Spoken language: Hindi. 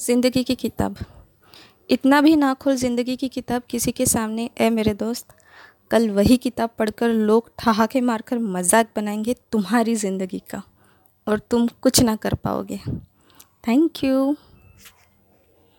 ज़िंदगी की किताब। इतना भी ना खोल ज़िंदगी की किताब किसी के सामने, ए मेरे दोस्त, कल वही किताब पढ़कर लोग ठहाके मारकर मज़ाक बनाएँगे तुम्हारी ज़िंदगी का और तुम कुछ ना कर पाओगे। Thank you